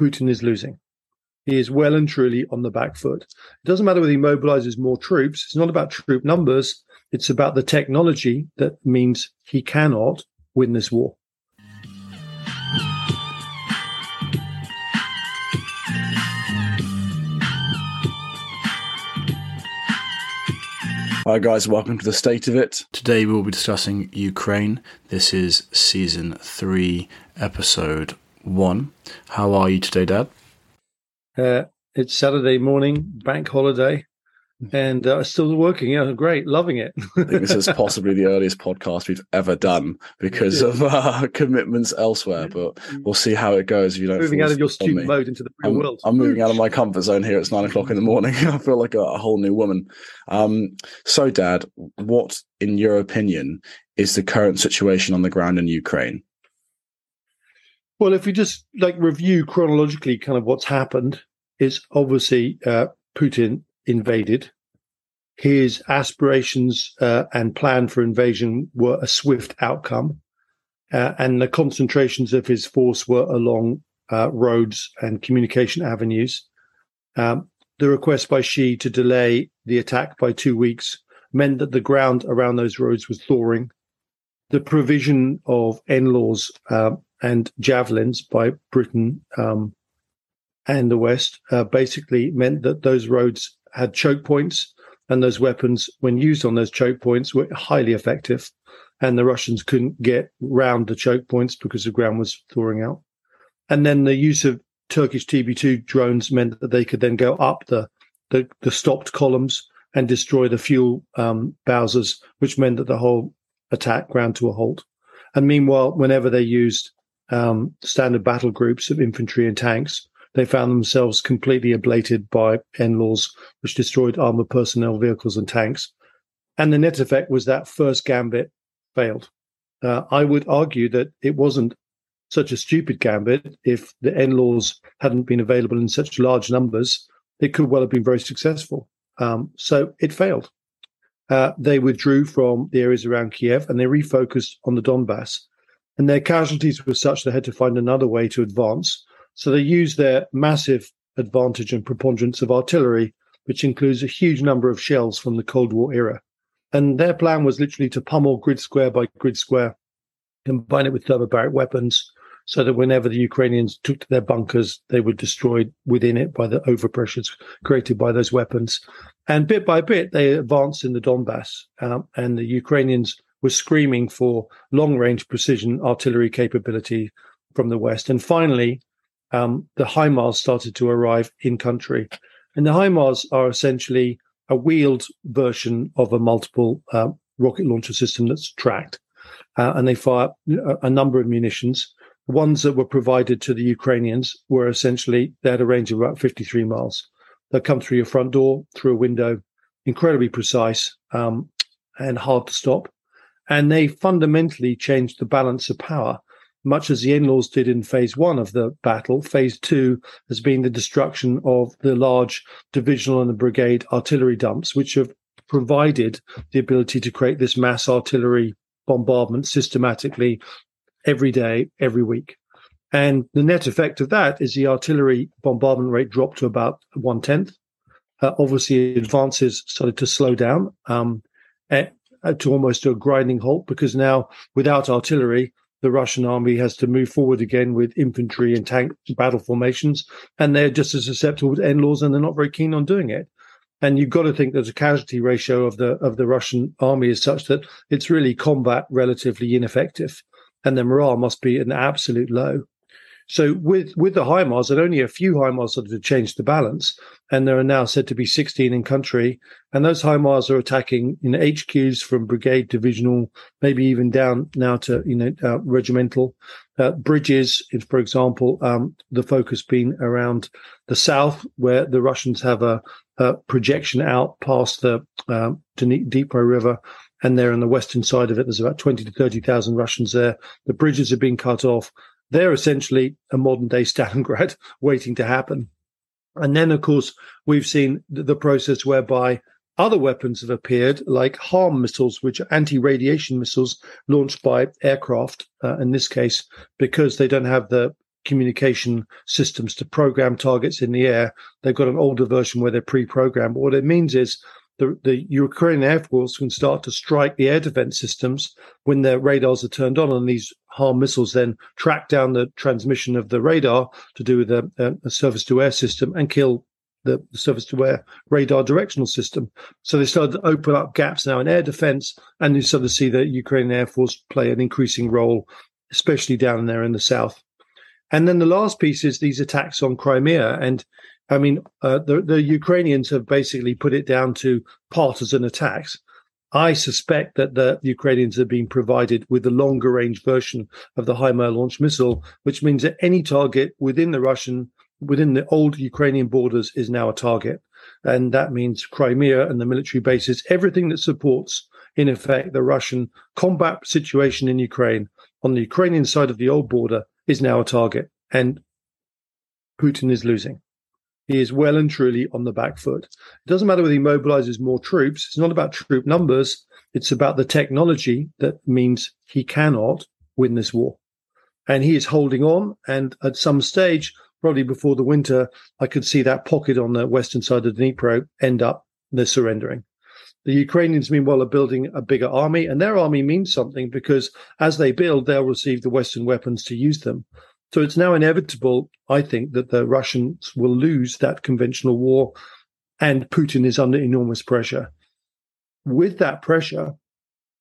Putin is losing. He is well and truly on the back foot. It doesn't matter whether he mobilizes more troops. It's not about troop numbers. It's about the technology that means he cannot win this war. Hi, guys, welcome to the state of it. Today we will be discussing Ukraine. This is season three, episode one. How are you today, Dad? Uh, it's Saturday morning, bank holiday and uh, still working. Yeah, great, loving it. I think this is possibly the earliest podcast we've ever done because of uh, commitments elsewhere. But we'll see how it goes. If you don't moving out of your student mode into the real I'm, world. I'm moving out of my comfort zone here. It's nine o'clock in the morning. I feel like a, a whole new woman. Um, so, Dad, what, in your opinion, is the current situation on the ground in Ukraine? Well, if we just like review chronologically, kind of what's happened is obviously uh, Putin invaded. His aspirations uh, and plan for invasion were a swift outcome, uh, and the concentrations of his force were along uh, roads and communication avenues. Um, the request by Xi to delay the attack by two weeks meant that the ground around those roads was thawing. The provision of NLAWs uh, and javelins by Britain um, and the West uh, basically meant that those roads had choke points, and those weapons, when used on those choke points, were highly effective. And the Russians couldn't get round the choke points because the ground was thawing out. And then the use of Turkish TB2 drones meant that they could then go up the the, the stopped columns and destroy the fuel um, bowsers, which meant that the whole attack ground to a halt. And meanwhile, whenever they used um, standard battle groups of infantry and tanks, they found themselves completely ablated by NLAWs, which destroyed armored personnel vehicles and tanks. And the net effect was that first gambit failed. Uh, I would argue that it wasn't such a stupid gambit. If the NLAWs hadn't been available in such large numbers, it could well have been very successful. Um, so it failed. Uh, they withdrew from the areas around Kiev and they refocused on the Donbass. And their casualties were such they had to find another way to advance. So they used their massive advantage and preponderance of artillery, which includes a huge number of shells from the Cold War era. And their plan was literally to pummel grid square by grid square, combine it with thermobaric weapons, so that whenever the Ukrainians took to their bunkers, they were destroyed within it by the overpressures created by those weapons. And bit by bit, they advanced in the Donbass, um, and the Ukrainians were screaming for long range precision artillery capability from the West. And finally, um, the HIMARS started to arrive in country. And the HIMARS are essentially a wheeled version of a multiple uh, rocket launcher system that's tracked. Uh, and they fire a, number of munitions. The ones that were provided to the Ukrainians were essentially, they had a range of about 53 miles. They'll come through your front door, through a window, incredibly precise um, and hard to stop. And they fundamentally changed the balance of power much as the NLAWs did in phase one of the battle. Phase two has been the destruction of the large divisional and the brigade artillery dumps, which have provided the ability to create this mass artillery bombardment systematically every day, every week. And the net effect of that is the artillery bombardment rate dropped to about one tenth. Uh, obviously, advances started to slow down um, at, Uh, to almost a grinding halt because now, without artillery, the Russian army has to move forward again with infantry and tank battle formations, and they're just as susceptible to NLAWs, and they're not very keen on doing it. And you've got to think that the casualty ratio of the of the Russian army is such that it's really combat relatively ineffective, and the morale must be an absolute low. So with with the HIMARS, and only a few HIMARS that have changed the balance, and there are now said to be 16 in country. And those HIMARS are attacking know, HQs from brigade, divisional, maybe even down now to you know uh, regimental uh, bridges. If for example, um, the focus being around the south, where the Russians have a, a projection out past the um, Dnipro River. And there on the western side of it, there's about 20 to 30,000 Russians there. The bridges are being cut off they're essentially a modern day Stalingrad waiting to happen. And then, of course, we've seen the process whereby other weapons have appeared, like HARM missiles, which are anti radiation missiles launched by aircraft, uh, in this case, because they don't have the communication systems to program targets in the air. They've got an older version where they're pre-programmed. But what it means is the, the Ukrainian Air Force can start to strike the air defense systems when their radars are turned on, and these HARM missiles then track down the transmission of the radar to do with a, a surface to air system and kill the, the surface to air radar directional system. So they started to open up gaps now in air defense, and you of see the Ukrainian Air Force play an increasing role, especially down there in the south. And then the last piece is these attacks on Crimea. And I mean, uh, the, the Ukrainians have basically put it down to partisan attacks. I suspect that the Ukrainians have been provided with the longer range version of the HIMARS launch missile, which means that any target within the Russian, within the old Ukrainian borders is now a target. And that means Crimea and the military bases, everything that supports, in effect, the Russian combat situation in Ukraine on the Ukrainian side of the old border is now a target. And Putin is losing. He is well and truly on the back foot. It doesn't matter whether he mobilizes more troops. It's not about troop numbers. It's about the technology that means he cannot win this war. And he is holding on. And at some stage, probably before the winter, I could see that pocket on the western side of Dnipro end up surrendering. The Ukrainians, meanwhile, are building a bigger army, and their army means something because as they build, they'll receive the Western weapons to use them. So it's now inevitable, I think, that the Russians will lose that conventional war and Putin is under enormous pressure. With that pressure,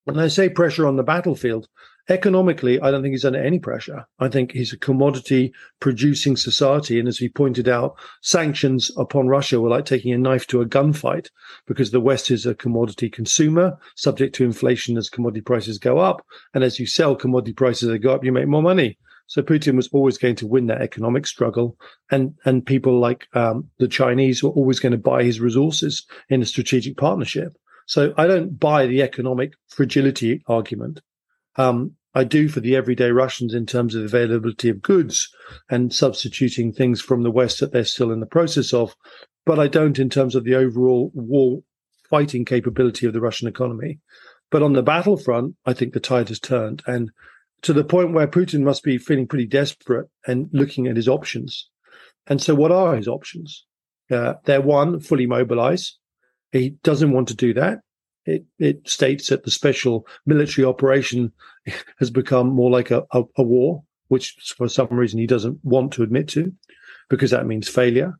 when I say pressure on the battlefield, economically, I don't think he's under any pressure. I think he's a commodity producing society. And as we pointed out, sanctions upon Russia were like taking a knife to a gunfight because the West is a commodity consumer, subject to inflation as commodity prices go up. And as you sell commodity prices, they go up, you make more money. So Putin was always going to win that economic struggle, and and people like um, the Chinese were always going to buy his resources in a strategic partnership. So I don't buy the economic fragility argument. Um, I do for the everyday Russians in terms of availability of goods and substituting things from the West that they're still in the process of, but I don't in terms of the overall war fighting capability of the Russian economy. But on the battlefront, I think the tide has turned. And to the point where Putin must be feeling pretty desperate and looking at his options. And so, what are his options? Uh, they're one, fully mobilize. He doesn't want to do that. It, it states that the special military operation has become more like a, a, a war, which for some reason he doesn't want to admit to, because that means failure.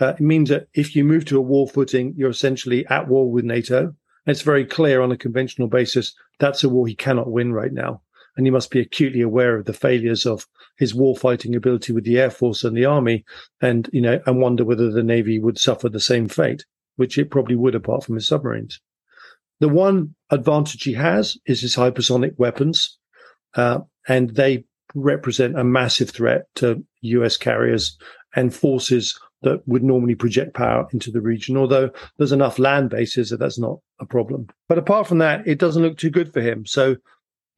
Uh, it means that if you move to a war footing, you're essentially at war with NATO. It's very clear on a conventional basis that's a war he cannot win right now and he must be acutely aware of the failures of his warfighting ability with the air force and the army, and you know, and wonder whether the navy would suffer the same fate, which it probably would, apart from his submarines. The one advantage he has is his hypersonic weapons, uh, and they represent a massive threat to U.S. carriers and forces that would normally project power into the region. Although there's enough land bases that that's not a problem. But apart from that, it doesn't look too good for him. So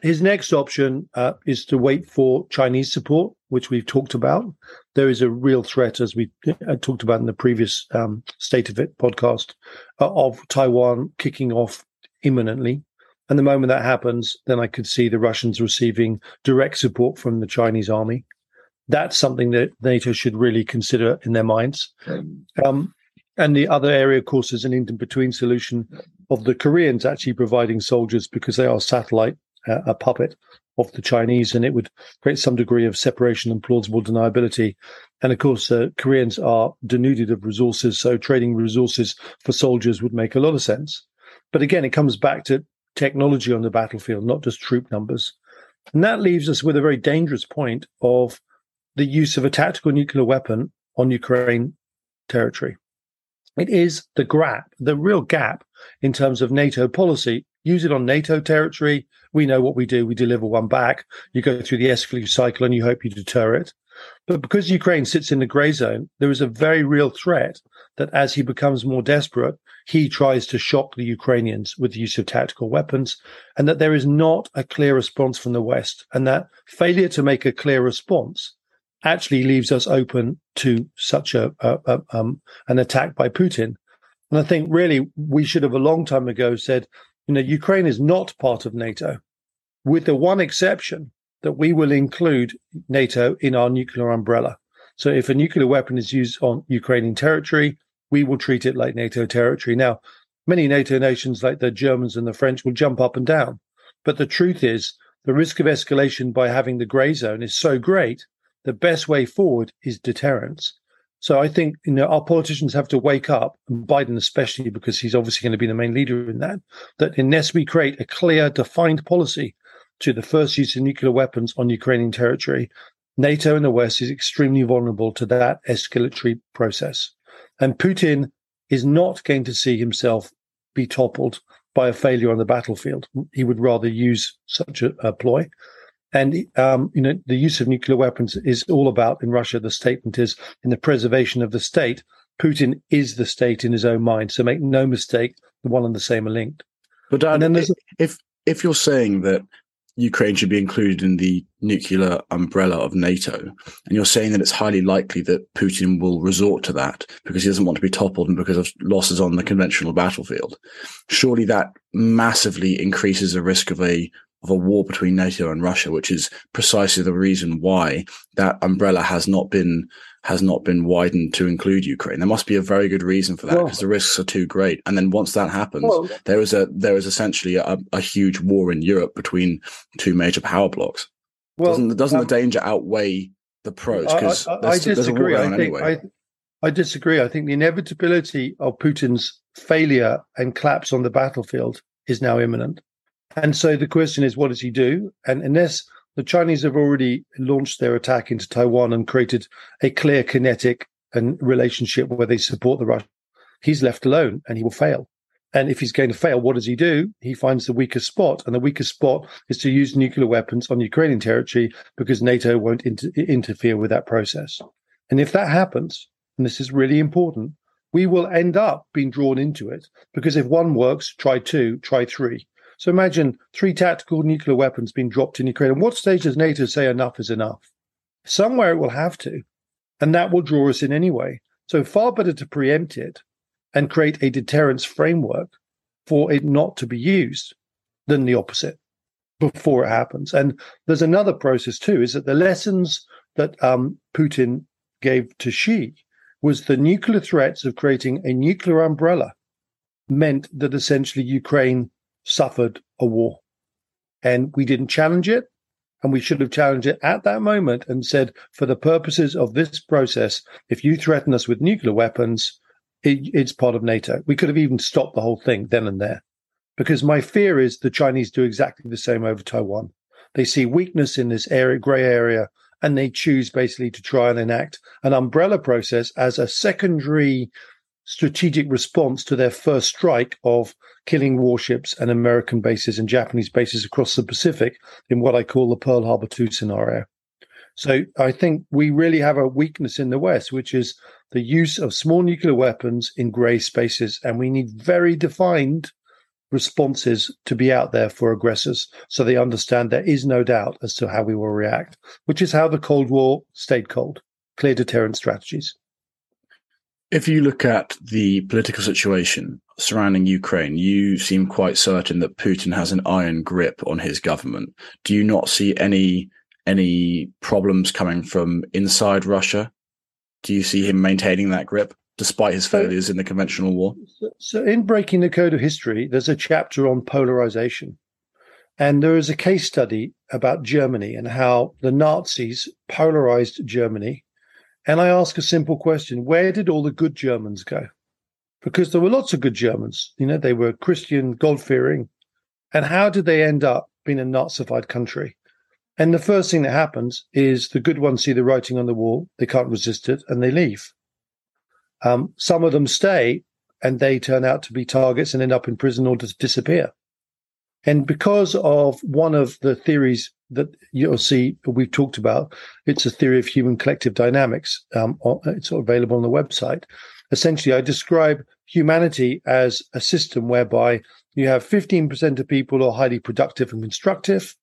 his next option uh, is to wait for Chinese support, which we've talked about. There is a real threat, as we uh, talked about in the previous um, State of It podcast, uh, of Taiwan kicking off imminently. And the moment that happens, then I could see the Russians receiving direct support from the Chinese army. That's something that NATO should really consider in their minds. Um, and the other area, of course, is an in between solution of the Koreans actually providing soldiers because they are satellite a puppet of the Chinese, and it would create some degree of separation and plausible deniability. And of course, uh, Koreans are denuded of resources, so trading resources for soldiers would make a lot of sense. But again, it comes back to technology on the battlefield, not just troop numbers. And that leaves us with a very dangerous point of the use of a tactical nuclear weapon on Ukraine territory. It is the gap, the real gap in terms of NATO policy use it on NATO territory. We know what we do. We deliver one back. You go through the escalation cycle and you hope you deter it. But because Ukraine sits in the grey zone, there is a very real threat that as he becomes more desperate, he tries to shock the Ukrainians with the use of tactical weapons, and that there is not a clear response from the West, and that failure to make a clear response actually leaves us open to such a, a, a um, an attack by Putin. And I think really we should have a long time ago said you know, Ukraine is not part of NATO, with the one exception that we will include NATO in our nuclear umbrella. So if a nuclear weapon is used on Ukrainian territory, we will treat it like NATO territory. Now, many NATO nations, like the Germans and the French, will jump up and down. But the truth is, the risk of escalation by having the grey zone is so great, the best way forward is deterrence. So I think you know our politicians have to wake up, and Biden especially, because he's obviously going to be the main leader in that. That unless we create a clear, defined policy to the first use of nuclear weapons on Ukrainian territory, NATO and the West is extremely vulnerable to that escalatory process. And Putin is not going to see himself be toppled by a failure on the battlefield. He would rather use such a, a ploy. And um, you know, the use of nuclear weapons is all about in Russia. The statement is in the preservation of the state. Putin is the state in his own mind. So make no mistake, the one and the same are linked. But Dan, and then if if you're saying that Ukraine should be included in the nuclear umbrella of NATO. And you're saying that it's highly likely that Putin will resort to that because he doesn't want to be toppled and because of losses on the conventional battlefield. Surely that massively increases the risk of a of a war between NATO and Russia, which is precisely the reason why that umbrella has not been has not been widened to include Ukraine. There must be a very good reason for that because well, the risks are too great. And then once that happens, well, there is a there is essentially a, a, huge war in Europe between two major power blocks. Well, doesn't doesn't um, the danger outweigh the pros? Because I, I, I, disagree. I think anyway. I, I disagree. I think the inevitability of Putin's failure and collapse on the battlefield is now imminent. And so the question is, what does he do? And unless the Chinese have already launched their attack into Taiwan and created a clear kinetic and relationship where they support the Russians. He's left alone and he will fail. And if he's going to fail, what does he do? He finds the weakest spot. And the weakest spot is to use nuclear weapons on Ukrainian territory because NATO won't inter- interfere with that process. And if that happens, and this is really important, we will end up being drawn into it because if one works, try two, try three. So imagine three tactical nuclear weapons being dropped in Ukraine. And what stage does NATO say enough is enough? Somewhere it will have to, and that will draw us in anyway. So far better to preempt it and create a deterrence framework for it not to be used than the opposite before it happens. And there's another process too, is that the lessons that um, Putin gave to Xi was the nuclear threats of creating a nuclear umbrella meant that essentially Ukraine suffered a war. And we didn't challenge it. And we should have challenged it at that moment and said, for the purposes of this process, if you threaten us with nuclear weapons, it, it's part of NATO. We could have even stopped the whole thing then and there. Because my fear is the Chinese do exactly the same over Taiwan. They see weakness in this area, gray area, and they choose basically to try and enact an umbrella process as a secondary strategic response to their first strike of killing warships and American bases and Japanese bases across the Pacific in what I call the Pearl Harbor 2 scenario. So I think we really have a weakness in the West, which is the use of small nuclear weapons in gray spaces. And we need very defined responses to be out there for aggressors so they understand there is no doubt as to how we will react, which is how the Cold War stayed cold. Clear deterrent strategies. If you look at the political situation surrounding Ukraine, you seem quite certain that Putin has an iron grip on his government. Do you not see any any problems coming from inside Russia? Do you see him maintaining that grip despite his failures in the conventional war? So, in Breaking the Code of History, there's a chapter on polarization. And there is a case study about Germany and how the Nazis polarized Germany and I ask a simple question where did all the good Germans go? Because there were lots of good Germans. You know, they were Christian, God fearing. And how did they end up being a Nazified country? And the first thing that happens is the good ones see the writing on the wall, they can't resist it, and they leave. Um, some of them stay and they turn out to be targets and end up in prison or just disappear. And because of one of the theories that you'll see we've talked about. It's a theory of human collective dynamics. Um, it's available on the website. Essentially, I describe humanity as a system whereby you have 15% of people who are highly productive and constructive.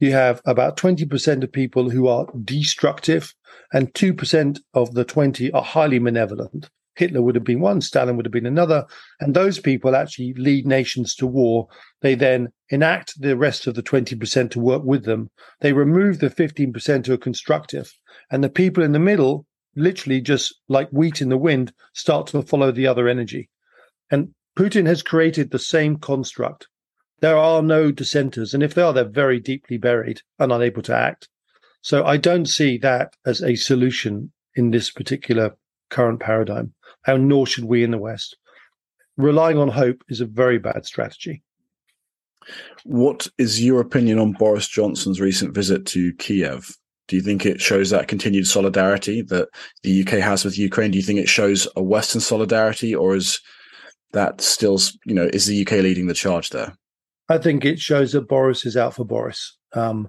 You have about 20% of people who are destructive, and 2% of the 20 are highly malevolent. Hitler would have been one, Stalin would have been another. And those people actually lead nations to war. They then enact the rest of the 20% to work with them. They remove the 15% who are constructive. And the people in the middle, literally just like wheat in the wind, start to follow the other energy. And Putin has created the same construct. There are no dissenters. And if they are, they're very deeply buried and unable to act. So I don't see that as a solution in this particular current paradigm, and nor should we in the West. Relying on hope is a very bad strategy. What is your opinion on Boris Johnson's recent visit to Kiev? Do you think it shows that continued solidarity that the UK has with Ukraine? Do you think it shows a Western solidarity, or is that still, you know, is the UK leading the charge there? I think it shows that Boris is out for Boris. Um,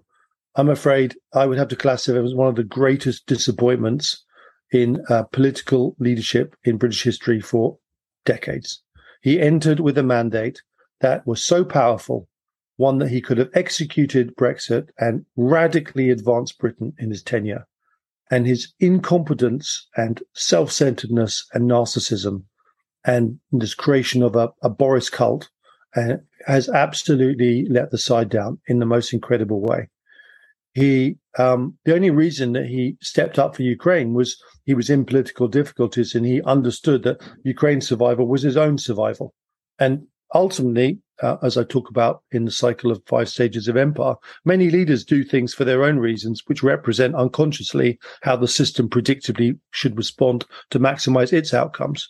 I'm afraid I would have to classify it as one of the greatest disappointments in uh, political leadership in British history for decades. He entered with a mandate that was so powerful, one that he could have executed Brexit and radically advanced Britain in his tenure. And his incompetence and self centeredness and narcissism and this creation of a, a Boris cult uh, has absolutely let the side down in the most incredible way he um, the only reason that he stepped up for Ukraine was he was in political difficulties and he understood that Ukraine's survival was his own survival. And ultimately, uh, as I talk about in the cycle of five stages of empire, many leaders do things for their own reasons, which represent unconsciously how the system predictably should respond to maximize its outcomes.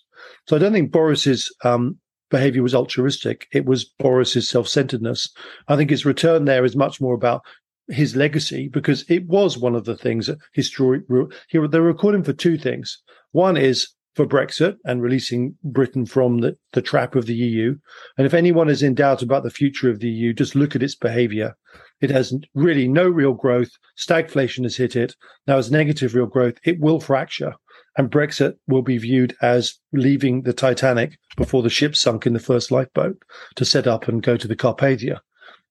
So I don't think Boris's um, behavior was altruistic. It was Boris's self-centeredness. I think his return there is much more about his legacy because it was one of the things that history here they're recording for two things. One is for Brexit and releasing Britain from the, the trap of the EU. And if anyone is in doubt about the future of the EU, just look at its behavior. It has really no real growth. Stagflation has hit it. Now, as negative real growth, it will fracture. And Brexit will be viewed as leaving the Titanic before the ship sunk in the first lifeboat to set up and go to the Carpathia.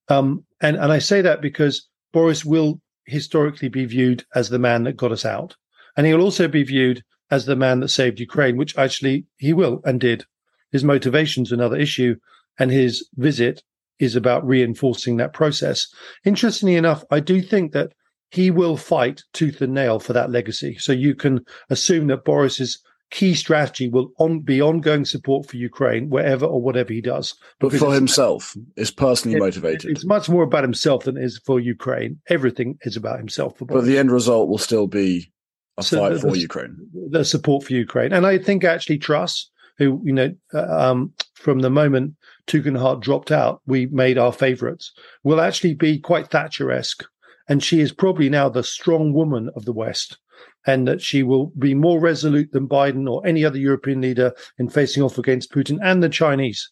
Um, and, and I say that because Boris will historically be viewed as the man that got us out. And he'll also be viewed as the man that saved Ukraine, which actually he will and did. His motivation's another issue, and his visit is about reinforcing that process. Interestingly enough, I do think that he will fight tooth and nail for that legacy. So you can assume that Boris's key strategy will on, be ongoing support for Ukraine wherever or whatever he does. But for himself, is personally it, motivated. It's much more about himself than it is for Ukraine. Everything is about himself. but the end result will still be a so fight the, for the, Ukraine. The support for Ukraine, and I think actually Truss, who you know, uh, um, from the moment Tugendhat dropped out, we made our favourites, will actually be quite Thatcher-esque, and she is probably now the strong woman of the West and that she will be more resolute than Biden or any other European leader in facing off against Putin and the Chinese.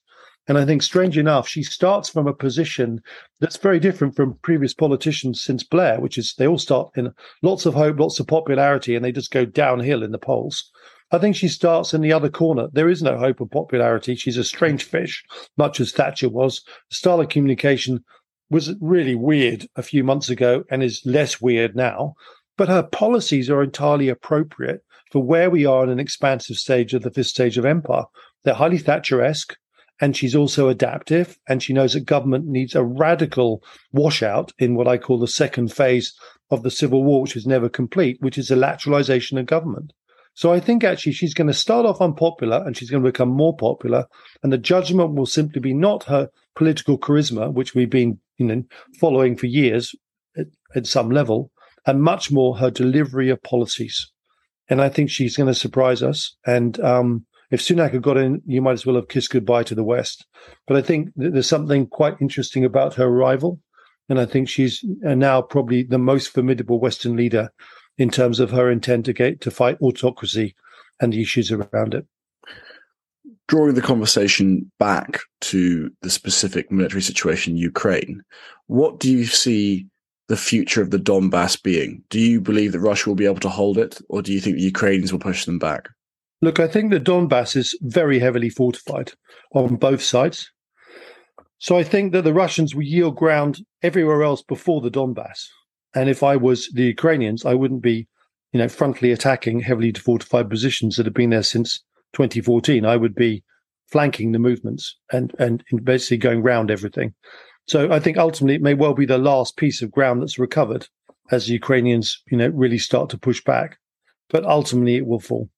And I think, strange enough, she starts from a position that's very different from previous politicians since Blair, which is they all start in lots of hope, lots of popularity, and they just go downhill in the polls. I think she starts in the other corner. There is no hope of popularity. She's a strange fish, much as Thatcher was. The style of communication was really weird a few months ago and is less weird now but her policies are entirely appropriate for where we are in an expansive stage of the fifth stage of empire. They're highly Thatcher-esque, and she's also adaptive, and she knows that government needs a radical washout in what I call the second phase of the civil war, which is never complete, which is the lateralization of government. So I think actually she's going to start off unpopular and she's going to become more popular. And the judgment will simply be not her political charisma, which we've been you know, following for years at, at some level, and much more her delivery of policies. And I think she's going to surprise us. And um, if Sunak had got in, you might as well have kissed goodbye to the West. But I think there's something quite interesting about her arrival. And I think she's uh, now probably the most formidable Western leader in terms of her intent to get to fight autocracy and the issues around it. Drawing the conversation back to the specific military situation in Ukraine, what do you see the future of the Donbass being? Do you believe that Russia will be able to hold it, or do you think the Ukrainians will push them back? Look, I think the Donbass is very heavily fortified on both sides. So I think that the Russians will yield ground everywhere else before the Donbass. And if I was the Ukrainians, I wouldn't be, you know, frontally attacking heavily fortified positions that have been there since 2014, I would be flanking the movements and and basically going round everything. So I think ultimately it may well be the last piece of ground that's recovered as the Ukrainians, you know, really start to push back. But ultimately it will fall.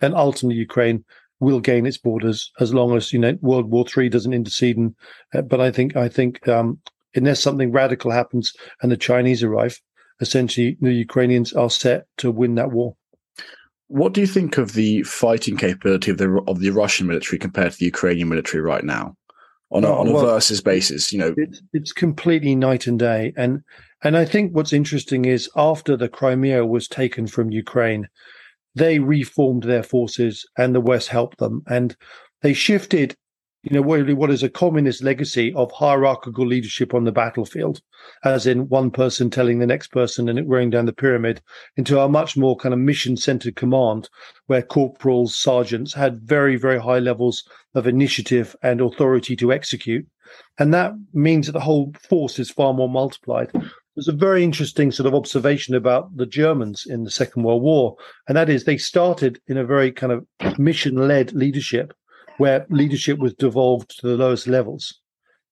And ultimately Ukraine will gain its borders as long as, you know, World War Three doesn't intercede. And, uh, but I think, I think, um, unless something radical happens and the Chinese arrive, essentially the Ukrainians are set to win that war. What do you think of the fighting capability of the of the Russian military compared to the Ukrainian military right now? On a, oh, on a well, versus basis. You know, it's, it's completely night and day. And and I think what's interesting is after the Crimea was taken from Ukraine, they reformed their forces, and the West helped them, and they shifted you know, what, what is a communist legacy of hierarchical leadership on the battlefield, as in one person telling the next person and it running down the pyramid, into a much more kind of mission centered command where corporals, sergeants had very, very high levels of initiative and authority to execute. And that means that the whole force is far more multiplied. There's a very interesting sort of observation about the Germans in the Second World War, and that is they started in a very kind of mission led leadership where leadership was devolved to the lowest levels.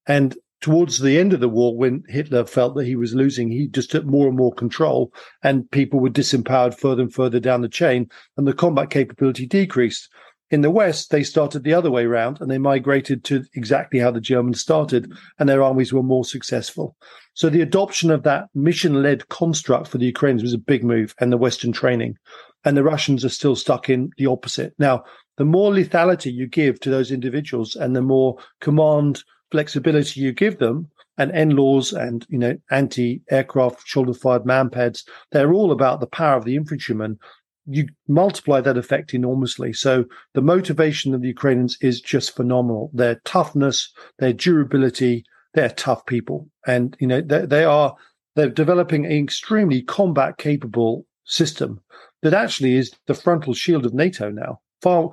And towards the end of the war, when Hitler felt that he was losing, he just took more and more control, and people were disempowered further and further down the chain, and the combat capability decreased. In the West, they started the other way around and they migrated to exactly how the Germans started, and their armies were more successful. So the adoption of that mission led construct for the Ukrainians was a big move, and the Western training. And the Russians are still stuck in the opposite. Now, the more lethality you give to those individuals and the more command flexibility you give them, and NLAWs and you know anti-aircraft shoulder-fired manpads, they're all about the power of the infantryman. You multiply that effect enormously. So the motivation of the Ukrainians is just phenomenal. Their toughness, their durability, they're tough people, and you know they, they are they're developing an extremely combat capable system that actually is the frontal shield of NATO now far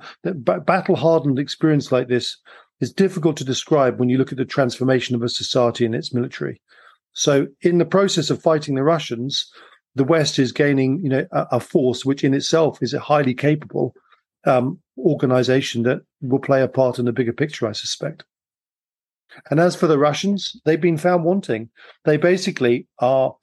battle hardened experience like this is difficult to describe when you look at the transformation of a society and its military. So, in the process of fighting the Russians, the West is gaining, you know, a, a force which in itself is a highly capable um, organization that will play a part in the bigger picture, I suspect. And as for the Russians, they've been found wanting. They basically are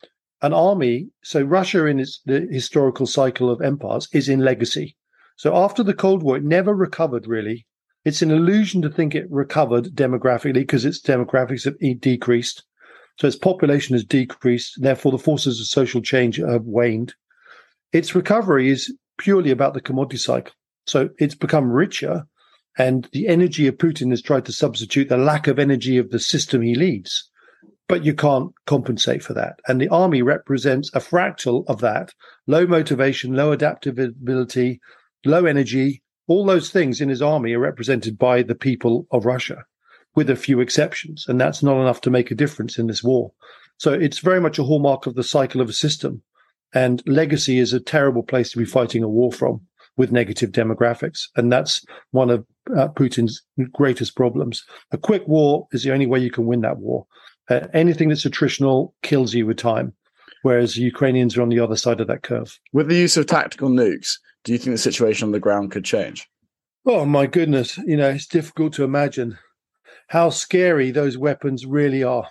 an army. So Russia, in its the historical cycle of empires, is in legacy. So after the Cold War, it never recovered really. It's an illusion to think it recovered demographically because its demographics have decreased. So its population has decreased. Therefore, the forces of social change have waned. Its recovery is purely about the commodity cycle. So it's become richer, and the energy of Putin has tried to substitute the lack of energy of the system he leads. But you can't compensate for that. And the army represents a fractal of that low motivation, low adaptability, low energy, all those things in his army are represented by the people of Russia, with a few exceptions. And that's not enough to make a difference in this war. So it's very much a hallmark of the cycle of a system. And legacy is a terrible place to be fighting a war from with negative demographics. And that's one of uh, Putin's greatest problems. A quick war is the only way you can win that war. Uh, anything that's attritional kills you with time, whereas Ukrainians are on the other side of that curve. With the use of tactical nukes, do you think the situation on the ground could change? Oh my goodness! You know, it's difficult to imagine how scary those weapons really are.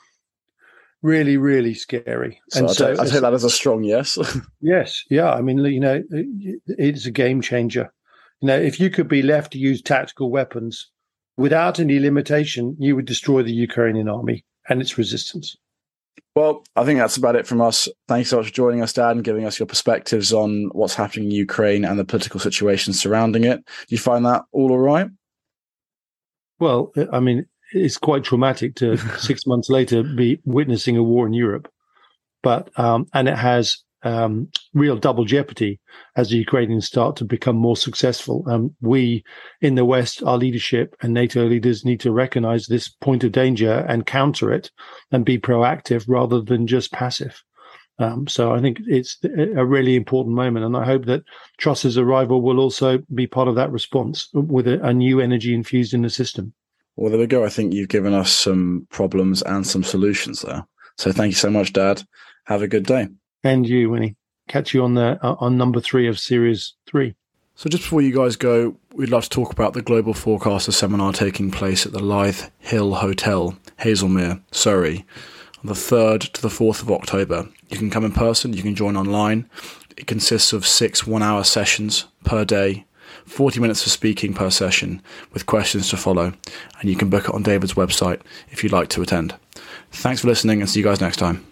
Really, really scary. So and I so I take that as a strong yes. yes, yeah. I mean, you know, it's a game changer. You know, if you could be left to use tactical weapons without any limitation, you would destroy the Ukrainian army and its resistance. Well, I think that's about it from us. Thanks so much for joining us, Dan, and giving us your perspectives on what's happening in Ukraine and the political situation surrounding it. Do you find that all all right? Well, I mean, it's quite traumatic to six months later be witnessing a war in Europe, but um, and it has um, real double jeopardy as the Ukrainians start to become more successful. Um, we in the West, our leadership and NATO leaders need to recognize this point of danger and counter it and be proactive rather than just passive. Um, so I think it's a really important moment, and I hope that Truss's arrival will also be part of that response with a, a new energy infused in the system. Well, there we go. I think you've given us some problems and some solutions there. So thank you so much, Dad. Have a good day and you, Winnie. Catch you on the uh, on number three of series three. So, just before you guys go, we'd love to talk about the Global Forecaster seminar taking place at the Lythe Hill Hotel, Haslemere, Surrey, on the 3rd to the 4th of October. You can come in person, you can join online. It consists of six one hour sessions per day, 40 minutes for speaking per session, with questions to follow, and you can book it on David's website if you'd like to attend. Thanks for listening and see you guys next time.